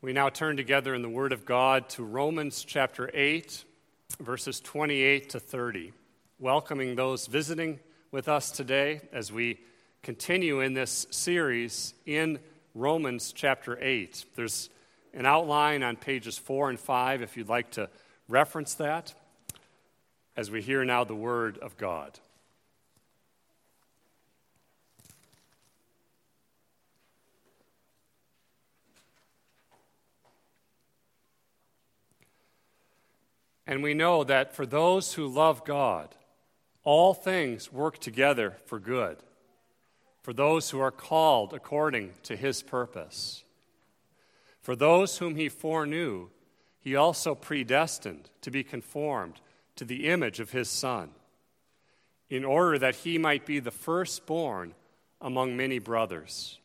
We now turn together in the Word of God to Romans chapter 8, verses 28 to 30, welcoming those visiting with us today as we continue in this series in Romans chapter 8. There's an outline on pages 4 and 5 if you'd like to reference that as we hear now the Word of God. And we know that for those who love God, all things work together for good, for those who are called according to his purpose. For those whom he foreknew, he also predestined to be conformed to the image of his Son, in order that he might be the firstborn among many brothers.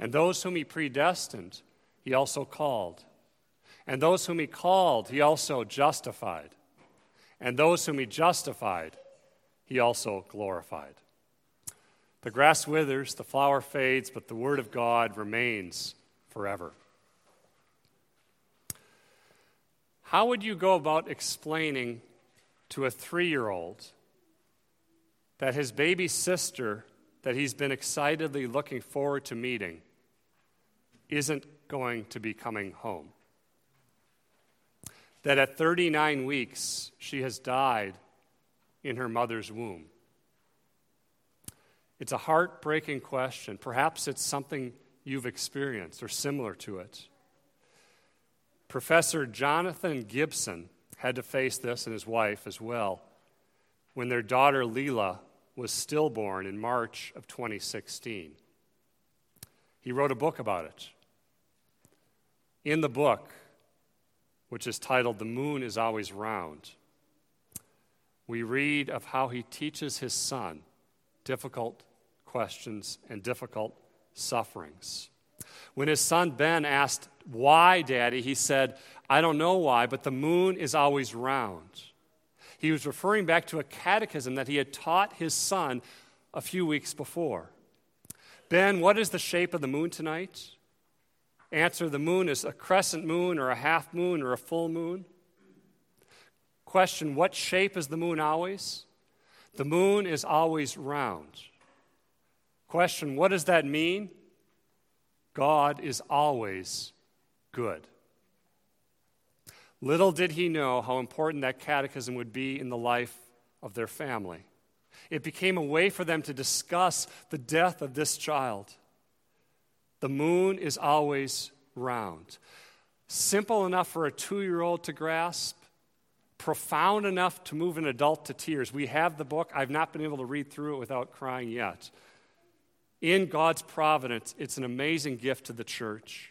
And those whom he predestined, he also called. And those whom he called, he also justified. And those whom he justified, he also glorified. The grass withers, the flower fades, but the word of God remains forever. How would you go about explaining to a three year old that his baby sister, that he's been excitedly looking forward to meeting, isn't going to be coming home? That at 39 weeks she has died in her mother's womb? It's a heartbreaking question. Perhaps it's something you've experienced or similar to it. Professor Jonathan Gibson had to face this and his wife as well when their daughter Leela was stillborn in March of 2016. He wrote a book about it. In the book, which is titled The Moon is Always Round, we read of how he teaches his son difficult questions and difficult sufferings. When his son Ben asked, Why, Daddy? he said, I don't know why, but the moon is always round. He was referring back to a catechism that he had taught his son a few weeks before. Ben, what is the shape of the moon tonight? Answer the moon is a crescent moon or a half moon or a full moon. Question What shape is the moon always? The moon is always round. Question What does that mean? God is always good. Little did he know how important that catechism would be in the life of their family. It became a way for them to discuss the death of this child. The moon is always round. Simple enough for a two year old to grasp, profound enough to move an adult to tears. We have the book. I've not been able to read through it without crying yet. In God's providence, it's an amazing gift to the church.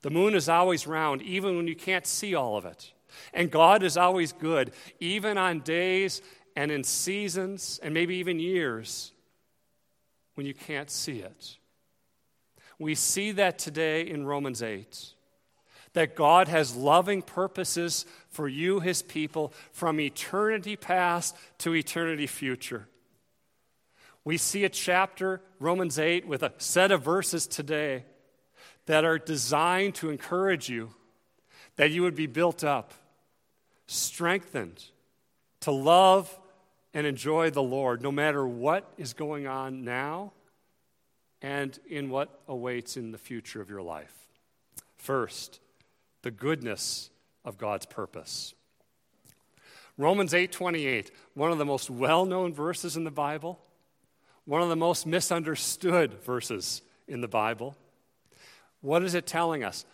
The moon is always round, even when you can't see all of it. And God is always good, even on days and in seasons and maybe even years when you can't see it. We see that today in Romans 8 that God has loving purposes for you, his people, from eternity past to eternity future. We see a chapter, Romans 8, with a set of verses today that are designed to encourage you that you would be built up, strengthened to love and enjoy the Lord no matter what is going on now and in what awaits in the future of your life. First, the goodness of God's purpose. Romans 8:28, one of the most well-known verses in the Bible, one of the most misunderstood verses in the Bible. What is it telling us?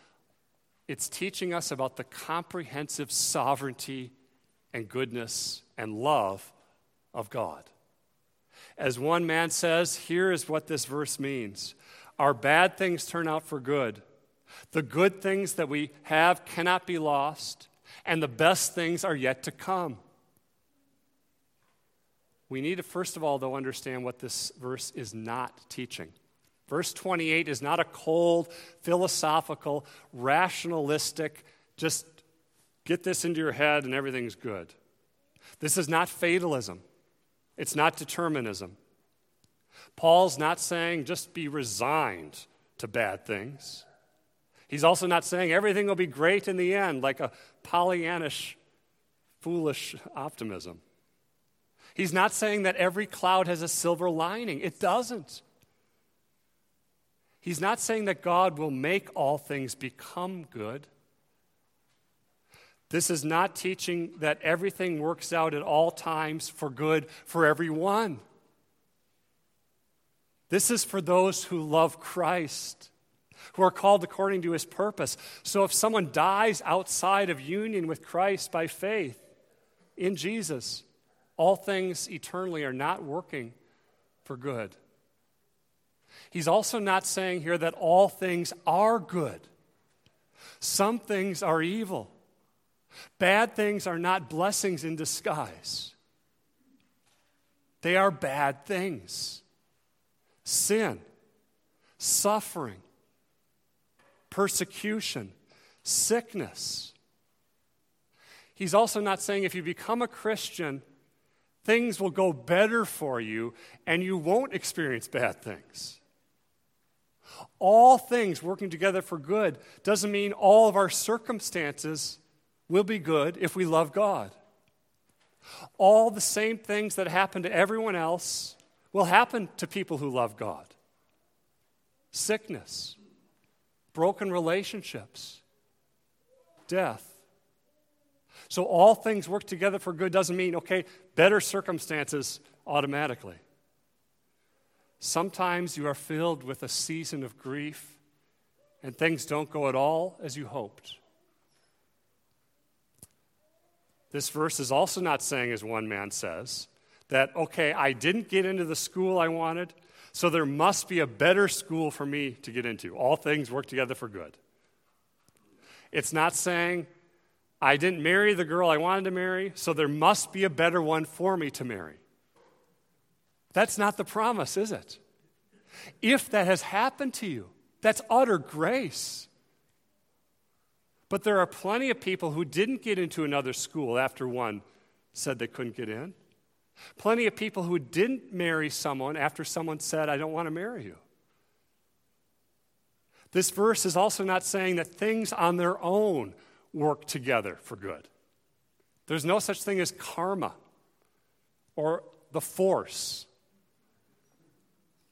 It's teaching us about the comprehensive sovereignty and goodness and love of God. As one man says, here is what this verse means Our bad things turn out for good. The good things that we have cannot be lost, and the best things are yet to come. We need to, first of all, though, understand what this verse is not teaching. Verse 28 is not a cold, philosophical, rationalistic, just get this into your head and everything's good. This is not fatalism. It's not determinism. Paul's not saying just be resigned to bad things. He's also not saying everything will be great in the end, like a Pollyannish, foolish optimism. He's not saying that every cloud has a silver lining. It doesn't. He's not saying that God will make all things become good. This is not teaching that everything works out at all times for good for everyone. This is for those who love Christ, who are called according to his purpose. So if someone dies outside of union with Christ by faith in Jesus, all things eternally are not working for good. He's also not saying here that all things are good. Some things are evil. Bad things are not blessings in disguise, they are bad things. Sin, suffering, persecution, sickness. He's also not saying if you become a Christian, things will go better for you and you won't experience bad things. All things working together for good doesn't mean all of our circumstances will be good if we love God. All the same things that happen to everyone else will happen to people who love God sickness, broken relationships, death. So, all things work together for good doesn't mean, okay, better circumstances automatically. Sometimes you are filled with a season of grief and things don't go at all as you hoped. This verse is also not saying, as one man says, that, okay, I didn't get into the school I wanted, so there must be a better school for me to get into. All things work together for good. It's not saying, I didn't marry the girl I wanted to marry, so there must be a better one for me to marry. That's not the promise, is it? If that has happened to you, that's utter grace. But there are plenty of people who didn't get into another school after one said they couldn't get in. Plenty of people who didn't marry someone after someone said, I don't want to marry you. This verse is also not saying that things on their own work together for good. There's no such thing as karma or the force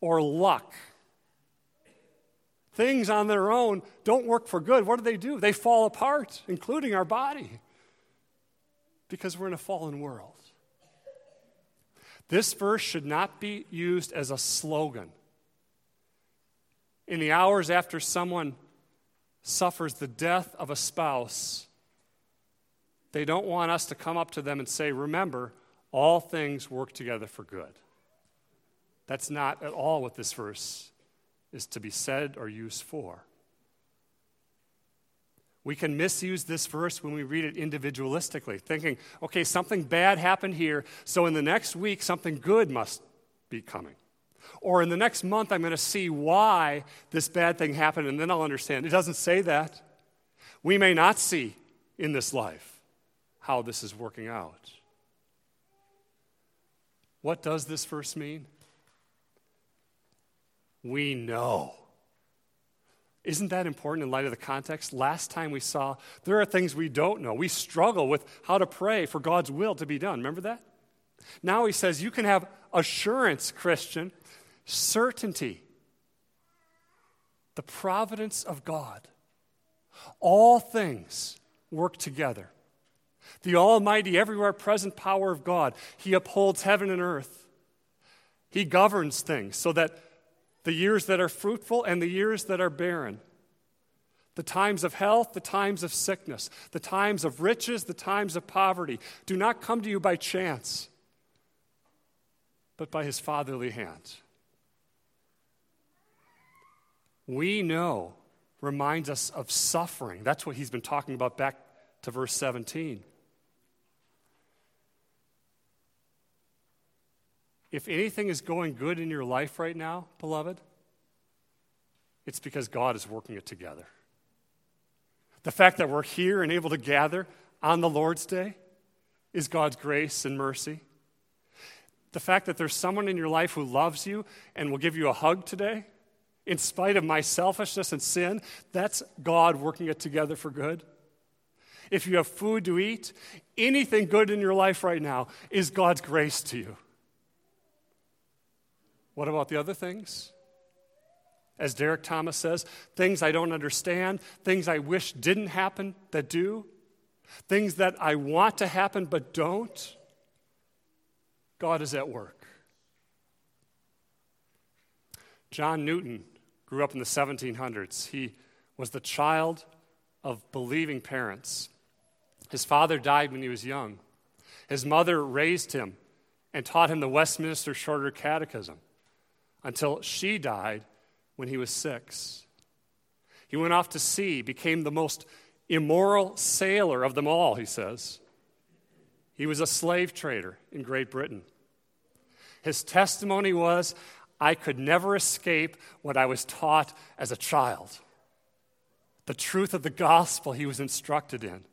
or luck things on their own don't work for good, what do they do? They fall apart, including our body, because we're in a fallen world. This verse should not be used as a slogan. In the hours after someone suffers the death of a spouse, they don't want us to come up to them and say, Remember, all things work together for good. That's not at all what this verse is to be said or used for. We can misuse this verse when we read it individualistically, thinking, okay, something bad happened here, so in the next week, something good must be coming. Or in the next month, I'm going to see why this bad thing happened, and then I'll understand. It doesn't say that. We may not see in this life how this is working out. What does this verse mean? We know. Isn't that important in light of the context? Last time we saw there are things we don't know. We struggle with how to pray for God's will to be done. Remember that? Now he says you can have assurance, Christian, certainty, the providence of God. All things work together. The Almighty, everywhere present power of God. He upholds heaven and earth. He governs things so that the years that are fruitful and the years that are barren, the times of health, the times of sickness, the times of riches, the times of poverty, do not come to you by chance, but by his fatherly hand. We know reminds us of suffering. That's what he's been talking about back to verse 17. If anything is going good in your life right now, beloved, it's because God is working it together. The fact that we're here and able to gather on the Lord's Day is God's grace and mercy. The fact that there's someone in your life who loves you and will give you a hug today in spite of my selfishness and sin, that's God working it together for good. If you have food to eat, anything good in your life right now is God's grace to you. What about the other things? As Derek Thomas says, things I don't understand, things I wish didn't happen that do, things that I want to happen but don't. God is at work. John Newton grew up in the 1700s. He was the child of believing parents. His father died when he was young. His mother raised him and taught him the Westminster Shorter Catechism until she died when he was six. He went off to sea, became the most immoral sailor of them all, he says. He was a slave trader in Great Britain. His testimony was I could never escape what I was taught as a child. The truth of the gospel he was instructed in,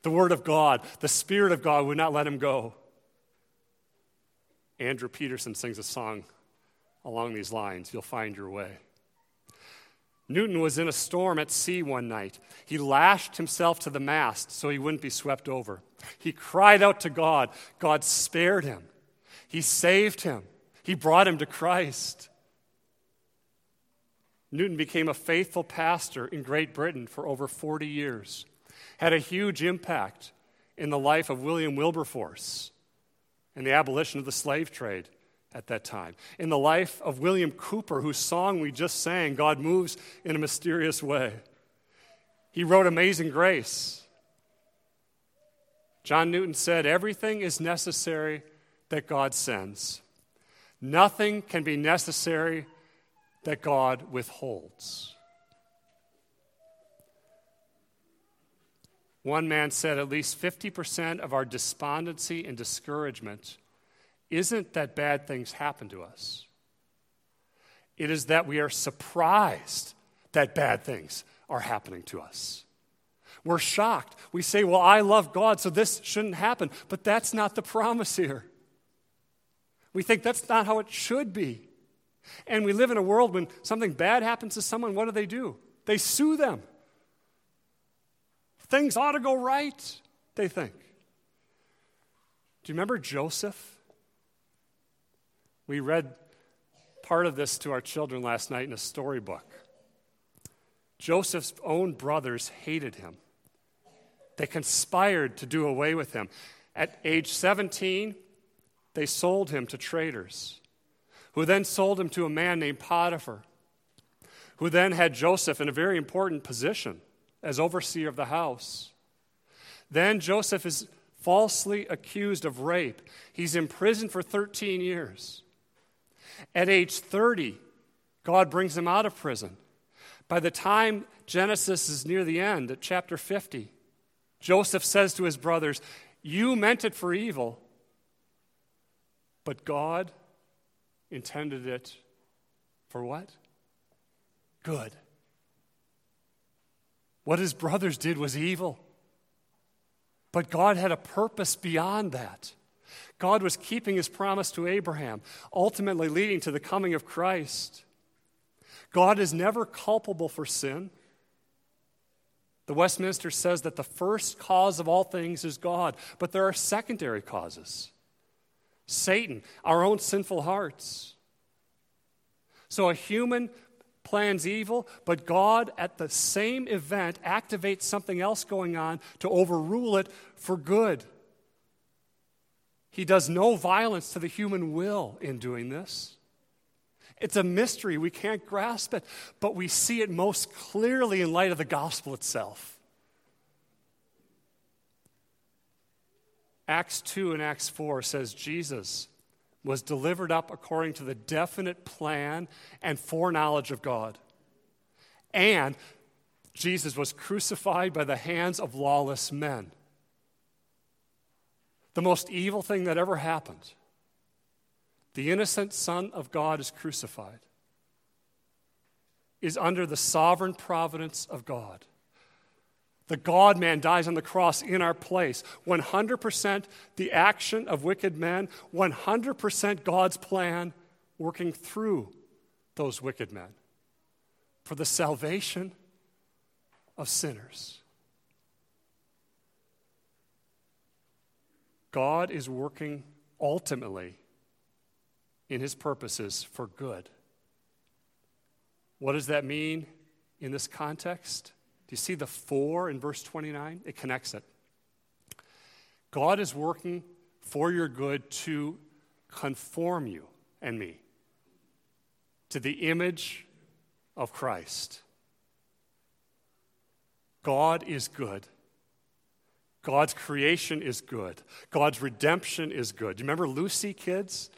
the word of God, the Spirit of God would not let him go. Andrew Peterson sings a song along these lines You'll find your way. Newton was in a storm at sea one night. He lashed himself to the mast so he wouldn't be swept over. He cried out to God. God spared him, He saved him. He brought him to Christ. Newton became a faithful pastor in Great Britain for over 40 years, had a huge impact in the life of William Wilberforce and the abolition of the slave trade at that time, in the life of William Cowper, whose song we just sang, God Moves in a Mysterious Way. He wrote Amazing Grace. John Newton said, Everything is necessary that God sends. Nothing can be necessary that God withholds. One man said at least 50% of our despondency and discouragement isn't that bad things happen to us, it is that we are surprised that bad things are happening to us. We're shocked. We say, Well, I love God, so this shouldn't happen. But that's not the promise here. We think that's not how it should be. And we live in a world when something bad happens to someone, what do they do? They sue them. Things ought to go right, they think. Do you remember Joseph? We read part of this to our children last night in a storybook. Joseph's own brothers hated him. They conspired to do away with him. At age 17, they sold him to traders, who then sold him to a man named Potiphar, who then had Joseph in a very important position as overseer of the house. Then Joseph is falsely accused of rape. He's imprisoned for 13 years. At age 30, God brings him out of prison. By the time Genesis is near the end, at chapter 50, Joseph says to his brothers, You meant it for evil, but God intended it for what? Good. What his brothers did was evil. But God had a purpose beyond that. God was keeping his promise to Abraham, ultimately leading to the coming of Christ. God is never culpable for sin. The Westminster says that the first cause of all things is God, but there are secondary causes. Satan, our own sinful hearts. So a human plans evil, but God at the same event activates something else going on to overrule it for good. He does no violence to the human will in doing this. It's a mystery. We can't grasp it, but we see it most clearly in light of the gospel itself. Acts 2 and Acts 4 says Jesus was delivered up according to the definite plan and foreknowledge of God. And Jesus was crucified by the hands of lawless men. The most evil thing that ever happened. The innocent Son of God is crucified, is under the sovereign providence of God. The God man dies on the cross in our place. 100% the action of wicked men, 100% God's plan working through those wicked men. for the salvation of sinners. God is working ultimately in his purposes for good. What does that mean in this context? Do you see the four in verse 29? It connects it. God is working for your good to conform you and me to the image of Christ. God is good. God's creation is good. God's redemption is good. You remember Lucy, kids?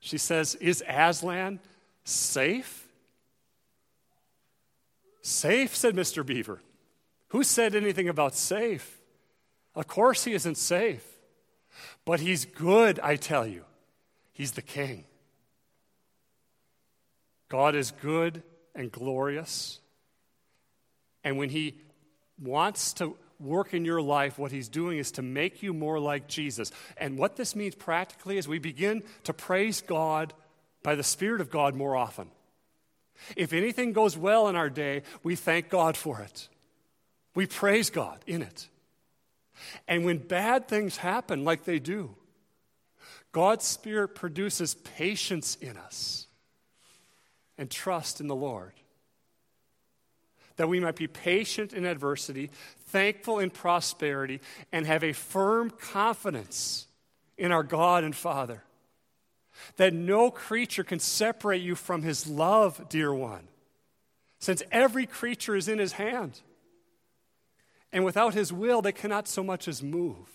She says, Is Aslan safe? Safe, said Mr. Beaver. Who said anything about safe? Of course, he isn't safe. But he's good, I tell you. He's the king. God is good and glorious. And when he wants to work in your life, what he's doing is to make you more like Jesus. And what this means practically is we begin to praise God by the Spirit of God more often. If anything goes well in our day, we thank God for it. We praise God in it. And when bad things happen, like they do, God's Spirit produces patience in us and trust in the Lord that we might be patient in adversity, thankful in prosperity, and have a firm confidence in our God and Father. That no creature can separate you from his love, dear one, since every creature is in his hand. And without his will, they cannot so much as move.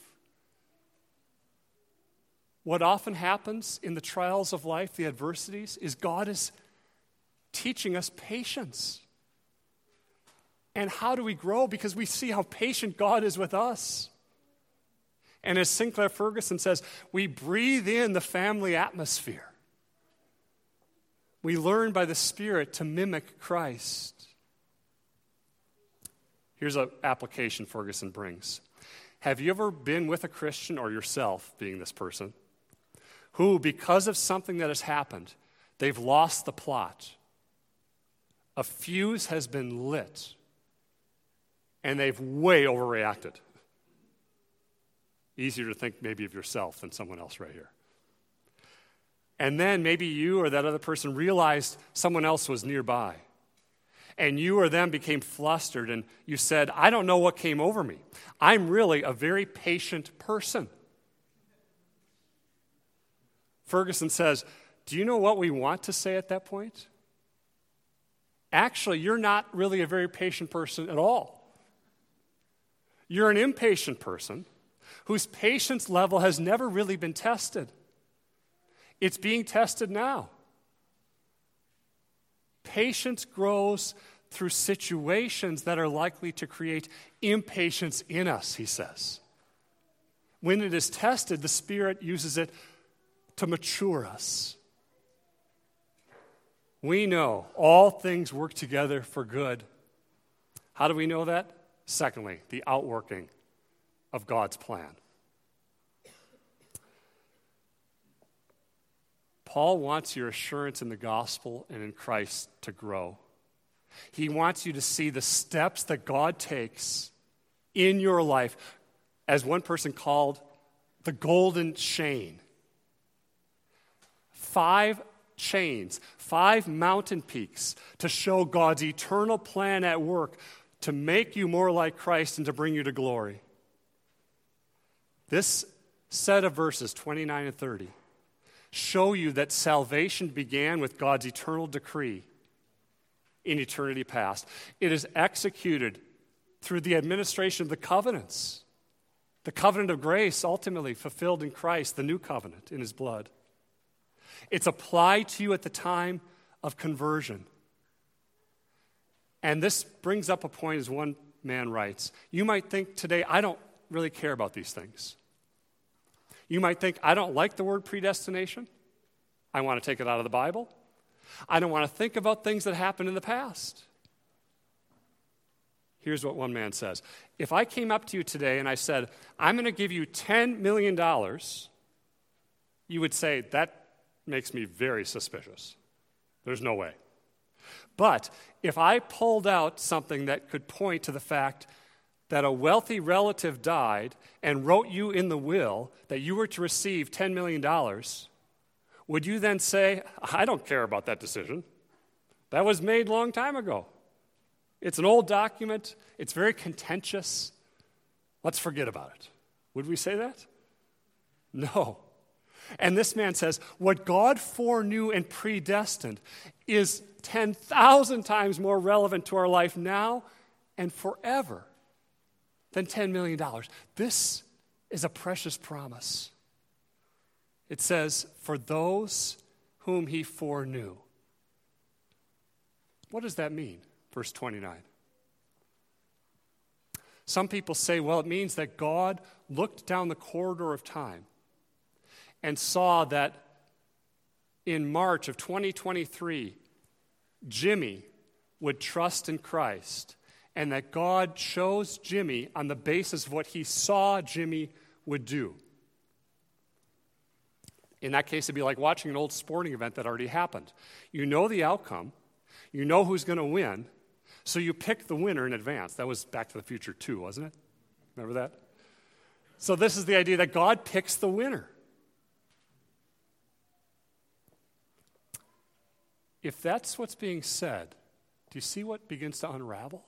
What often happens in the trials of life, the adversities, is God is teaching us patience. And how do we grow? Because we see how patient God is with us. And as Sinclair Ferguson says, we breathe in the family atmosphere. We learn by the Spirit to mimic Christ. Here's an application Ferguson brings Have you ever been with a Christian or yourself, being this person, who, because of something that has happened, they've lost the plot? A fuse has been lit and they've way overreacted. Easier to think maybe of yourself than someone else right here. And then maybe you or that other person realized someone else was nearby. And you or them became flustered and you said, I don't know what came over me. I'm really a very patient person. Ferguson says, Do you know what we want to say at that point? Actually, you're not really a very patient person at all. You're an impatient person whose patience level has never really been tested. It's being tested now. Patience grows through situations that are likely to create impatience in us, he says. When it is tested, the Spirit uses it to mature us. We know all things work together for good. How do we know that? Secondly, the outworking of God's plan. Paul wants your assurance in the gospel and in Christ to grow. He wants you to see the steps that God takes in your life, as one person called the golden chain. Five chains, five mountain peaks to show God's eternal plan at work to make you more like Christ and to bring you to glory. This set of verses, 29 and 30, show you that salvation began with God's eternal decree in eternity past. It is executed through the administration of the covenants. The covenant of grace ultimately fulfilled in Christ, the new covenant in his blood. It's applied to you at the time of conversion. And this brings up a point, as one man writes. You might think today, I don't really care about these things. You might think, I don't like the word predestination. I want to take it out of the Bible. I don't want to think about things that happened in the past. Here's what one man says If I came up to you today and I said, I'm going to give you $10 million, you would say, That makes me very suspicious. There's no way. But if I pulled out something that could point to the fact that a wealthy relative died and wrote you in the will that you were to receive $10 million, would you then say, I don't care about that decision? That was made long time ago. It's an old document, it's very contentious. Let's forget about it. Would we say that? No. And this man says, What God foreknew and predestined is 10,000 times more relevant to our life now and forever than $10 million. This is a precious promise. It says, For those whom he foreknew. What does that mean? Verse 29. Some people say, well, it means that God looked down the corridor of time and saw that in March of 2023, Jimmy would trust in Christ and that God chose Jimmy on the basis of what he saw Jimmy would do. In that case, it'd be like watching an old sporting event that already happened. You know the outcome, you know who's going to win, so you pick the winner in advance. That was Back to the Future 2, wasn't it? Remember that? So, this is the idea that God picks the winner. If that's what's being said, do you see what begins to unravel?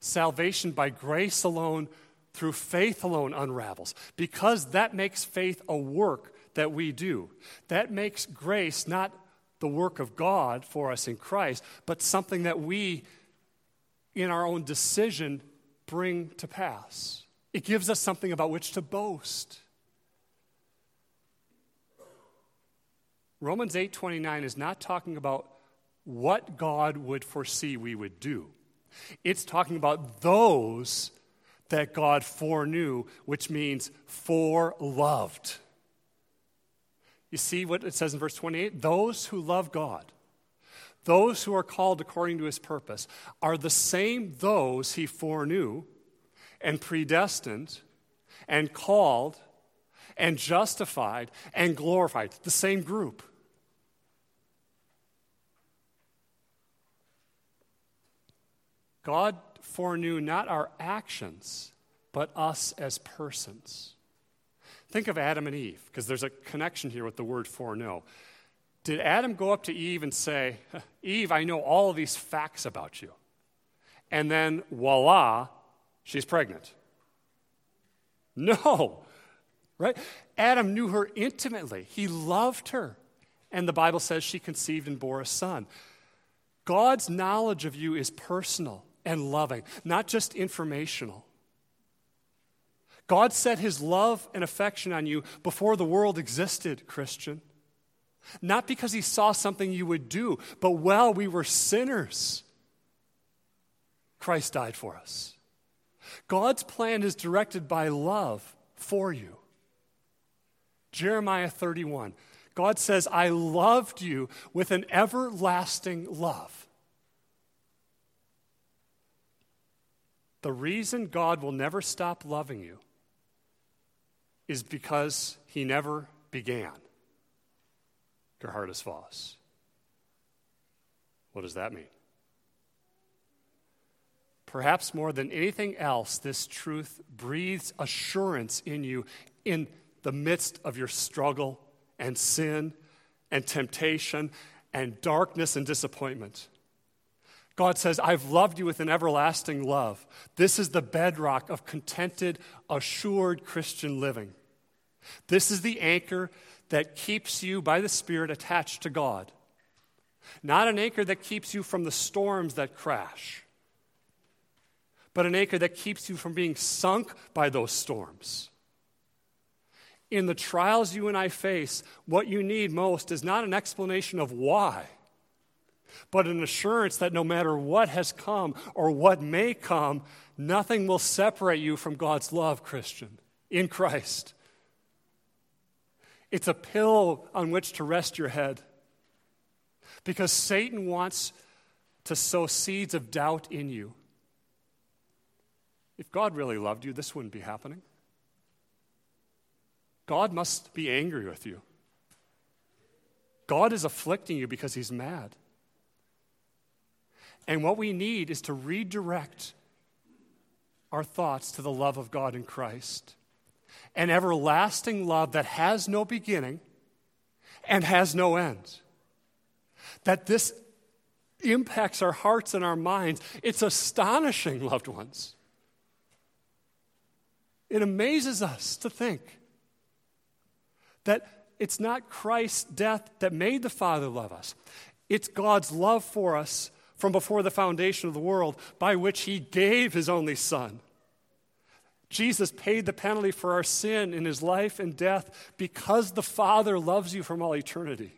Salvation by grace alone, through faith alone, unravels. Because that makes faith a work that we do. That makes grace not the work of God for us in Christ, but something that we, in our own decision, bring to pass. It gives us something about which to boast. Romans 8:29 is not talking about what God would foresee we would do. It's talking about those that God foreknew, which means foreloved. You see what it says in verse 28? Those who love God, those who are called according to his purpose, are the same those he foreknew and predestined and called and justified and glorified. The same group. God foreknew not our actions, but us as persons. Think of Adam and Eve, because there's a connection here with the word foreknow. Did Adam go up to Eve and say, Eve, I know all of these facts about you? And then, voila, she's pregnant. No, right? Adam knew her intimately, he loved her. And the Bible says she conceived and bore a son. God's knowledge of you is personal and loving, not just informational. God set his love and affection on you before the world existed, Christian. Not because he saw something you would do, but while we were sinners, Christ died for us. God's plan is directed by love for you. Jeremiah 31. God says, I loved you with an everlasting love. The reason God will never stop loving you is because he never began. Geerhardus Vos. What does that mean? Perhaps more than anything else, this truth breathes assurance in you in the midst of your struggle and sin and temptation and darkness and disappointment. God says, I've loved you with an everlasting love. This is the bedrock of contented, assured Christian living. This is the anchor that keeps you by the Spirit attached to God, not an anchor that keeps you from the storms that crash, but an anchor that keeps you from being sunk by those storms. In the trials you and I face, what you need most is not an explanation of why but an assurance that no matter what has come or what may come, nothing will separate you from God's love, Christian, in Christ. It's a pill on which to rest your head. Because Satan wants to sow seeds of doubt in you. If God really loved you, this wouldn't be happening. God must be angry with you. God is afflicting you because he's mad. And what we need is to redirect our thoughts to the love of God in Christ. An everlasting love that has no beginning and has no end. That this impacts our hearts and our minds. It's astonishing, loved ones. It amazes us to think that it's not Christ's death that made the Father love us, it's God's love for us from before the foundation of the world by which He gave His only Son. Jesus paid the penalty for our sin in His life and death because the Father loves you from all eternity.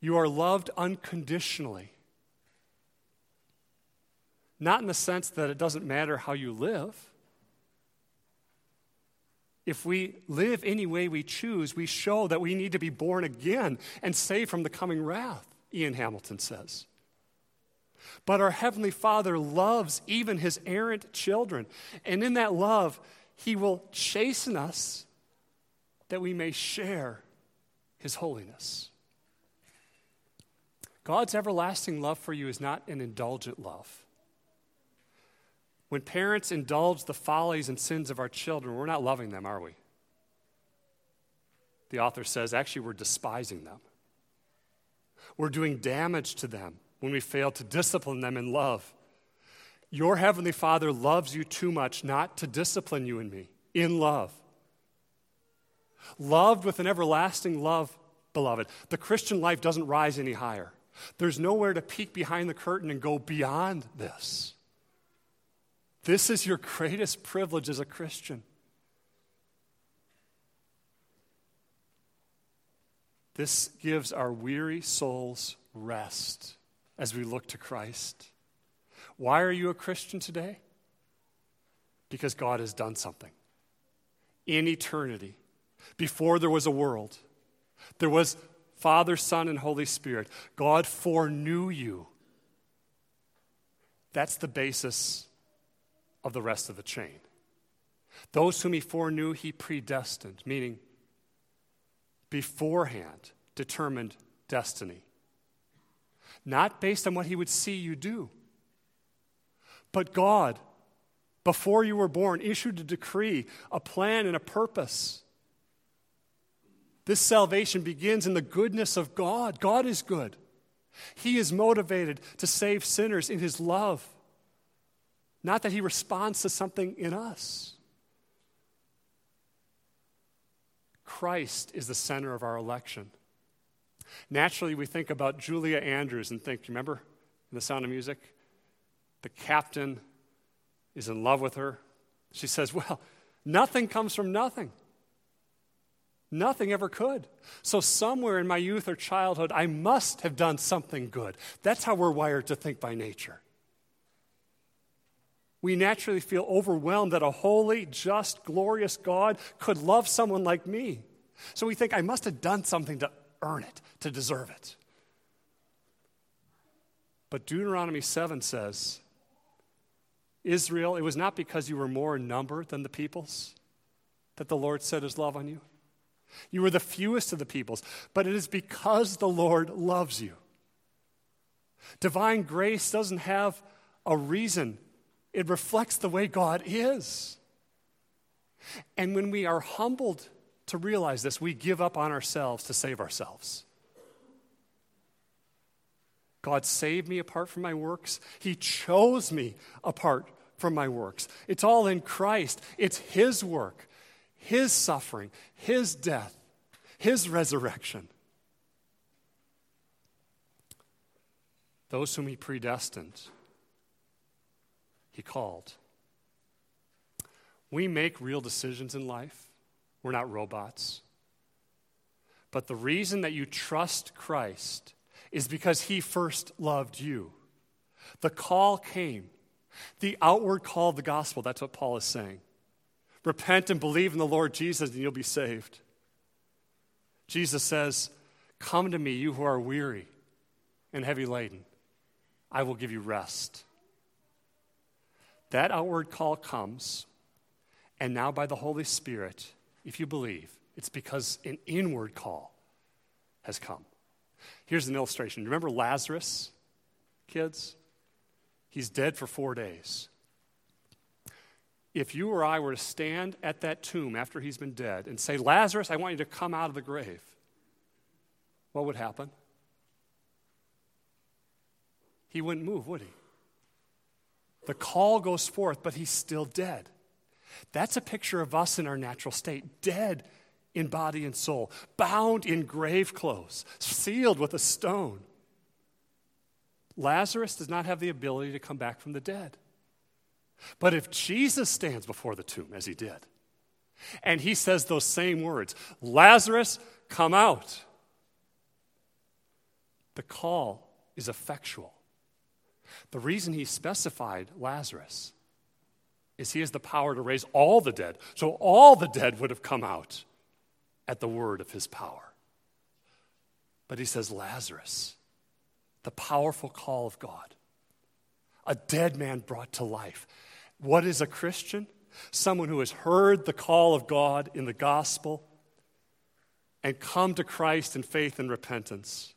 You are loved unconditionally. Not in the sense that it doesn't matter how you live. If we live any way we choose, we show that we need to be born again and saved from the coming wrath, Ian Hamilton says. But our Heavenly Father loves even His errant children. And in that love, He will chasten us that we may share His holiness. God's everlasting love for you is not an indulgent love. When parents indulge the follies and sins of our children, we're not loving them, are we? The author says, actually, we're despising them. We're doing damage to them when we fail to discipline them in love. Your Heavenly Father loves you too much not to discipline you and me in love. Loved with an everlasting love, beloved. The Christian life doesn't rise any higher. There's nowhere to peek behind the curtain and go beyond this. This is your greatest privilege as a Christian. This gives our weary souls rest as we look to Christ. Why are you a Christian today? Because God has done something. In eternity, before there was a world, there was Father, Son, and Holy Spirit. God foreknew you. That's the basis of the rest of the chain. Those whom he foreknew, he predestined, meaning beforehand determined destiny. Not based on what he would see you do, but God, before you were born, issued a decree, a plan, and a purpose this salvation begins in the goodness of God. God is good. He is motivated to save sinners in His love, not that He responds to something in us. Christ is the center of our election. Naturally, we think about Julie Andrews and think, remember in The Sound of Music? The captain is in love with her. She says, Well, nothing comes from nothing. Nothing ever could. So, somewhere in my youth or childhood, I must have done something good. That's how we're wired to think by nature. We naturally feel overwhelmed that a holy, just, glorious God could love someone like me. So we think, I must have done something to earn it, to deserve it. But Deuteronomy 7 says, Israel, it was not because you were more in number than the peoples that the Lord set his love on you. You were the fewest of the peoples, but it is because the Lord loves you. Divine grace doesn't have a reason, it reflects the way God is. And when we are humbled to realize this, we give up on ourselves to save ourselves. God saved me apart from my works. He chose me apart from my works. It's all in Christ, it's His work. His suffering, His death, His resurrection. Those whom He predestined, He called. We make real decisions in life, we're not robots. But the reason that you trust Christ is because He first loved you. The call came. The outward call of the gospel, that's what Paul is saying. Repent and believe in the Lord Jesus, and you'll be saved. Jesus says, Come to me, you who are weary and heavy laden. I will give you rest. That outward call comes, and now by the Holy Spirit, if you believe, it's because an inward call has come. Here's an illustration. Remember Lazarus, kids? He's dead for four days. If you or I were to stand at that tomb after he's been dead and say, Lazarus, I want you to come out of the grave, what would happen? He wouldn't move, would he? The call goes forth, but he's still dead. That's a picture of us in our natural state, dead in body and soul, bound in grave clothes, sealed with a stone. Lazarus does not have the ability to come back from the dead. But if Jesus stands before the tomb, as he did, and he says those same words, Lazarus, come out, the call is effectual. The reason he specified Lazarus is he has the power to raise all the dead. So all the dead would have come out at the word of his power. But he says, Lazarus, the powerful call of God, a dead man brought to life. What is a Christian? Someone who has heard the call of God in the gospel and come to Christ in faith and repentance.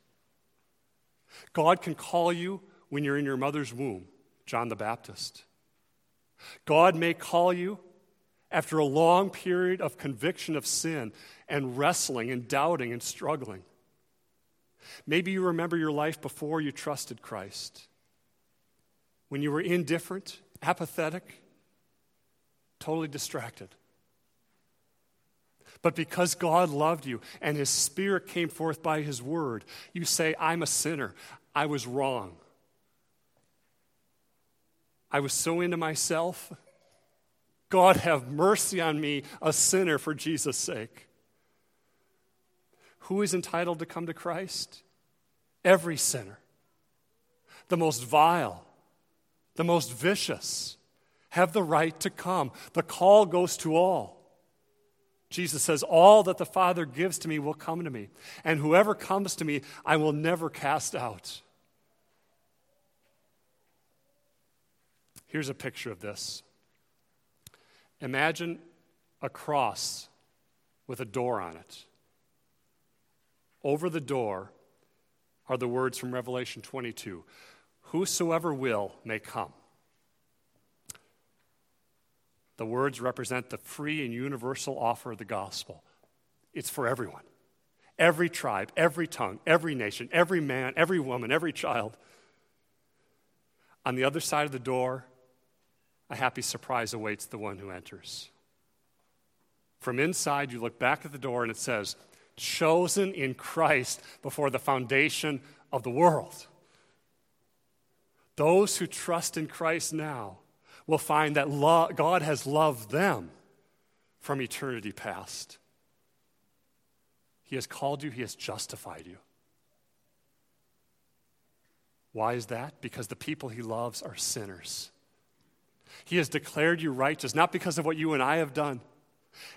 God can call you when you're in your mother's womb, John the Baptist. God may call you after a long period of conviction of sin and wrestling and doubting and struggling. Maybe you remember your life before you trusted Christ, when you were indifferent, apathetic, totally distracted. But because God loved you and His Spirit came forth by His Word, you say, I'm a sinner. I was wrong. I was so into myself. God, have mercy on me, a sinner, for Jesus' sake. Who is entitled to come to Christ? Every sinner. The most vile, the most vicious, have the right to come. The call goes to all. Jesus says, All that the Father gives to me will come to me, and whoever comes to me, I will never cast out. Here's a picture of this. Imagine a cross with a door on it. Over the door are the words from Revelation 22 Whosoever will may come. The words represent the free and universal offer of the gospel. It's for everyone. Every tribe, every tongue, every nation, every man, every woman, every child. On the other side of the door a happy surprise awaits the one who enters. From inside, you look back at the door and it says, Chosen in Christ before the foundation of the world. Those who trust in Christ now will find that lo- God has loved them from eternity past. He has called you, He has justified you. Why is that? Because the people He loves are sinners. He has declared you righteous, not because of what you and I have done.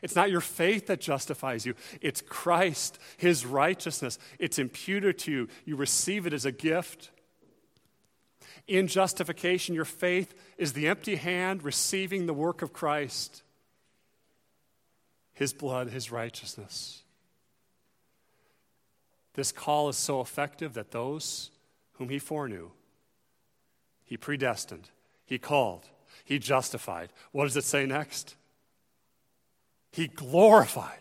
It's not your faith that justifies you, it's Christ, His righteousness. It's imputed to you. You receive it as a gift. In justification, your faith is the empty hand receiving the work of Christ, His blood, His righteousness. This call is so effective that those whom He foreknew, He predestined, He called, he justified. What does it say next? He glorified.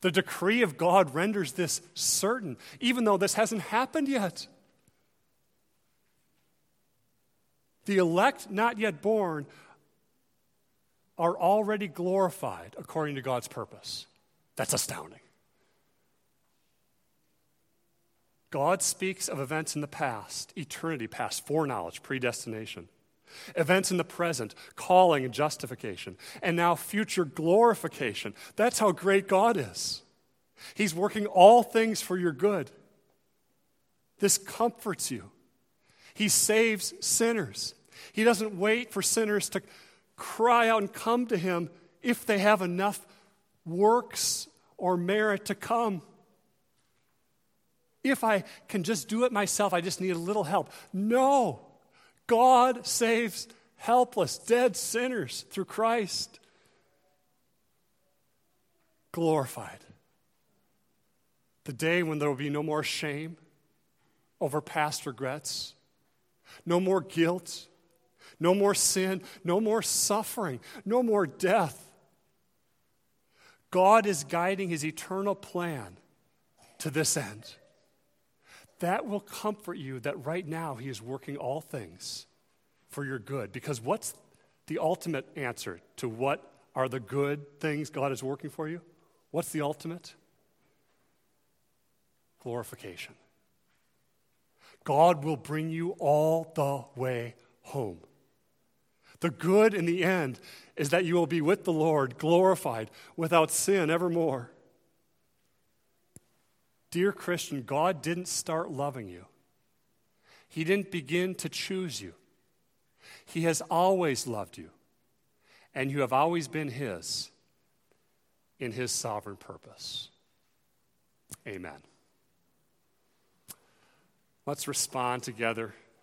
The decree of God renders this certain, even though this hasn't happened yet. The elect, not yet born, are already glorified according to God's purpose. That's astounding. God speaks of events in the past, eternity past, foreknowledge, predestination events in the present, calling and justification, and now future glorification. That's how great God is. He's working all things for your good. This comforts you. He saves sinners. He doesn't wait for sinners to cry out and come to Him if they have enough works or merit to come. If I can just do it myself, I just need a little help. No. God saves helpless, dead sinners through Christ. Glorified. The day when there will be no more shame over past regrets, no more guilt, no more sin, no more suffering, no more death. God is guiding his eternal plan to this end. That will comfort you that right now he is working all things for your good. Because what's the ultimate answer to what are the good things God is working for you? What's the ultimate? Glorification. God will bring you all the way home. The good in the end is that you will be with the Lord, glorified, without sin evermore. Dear Christian, God didn't start loving you, He didn't begin to choose you. He has always loved you, and you have always been His in His sovereign purpose. Amen. Let's respond together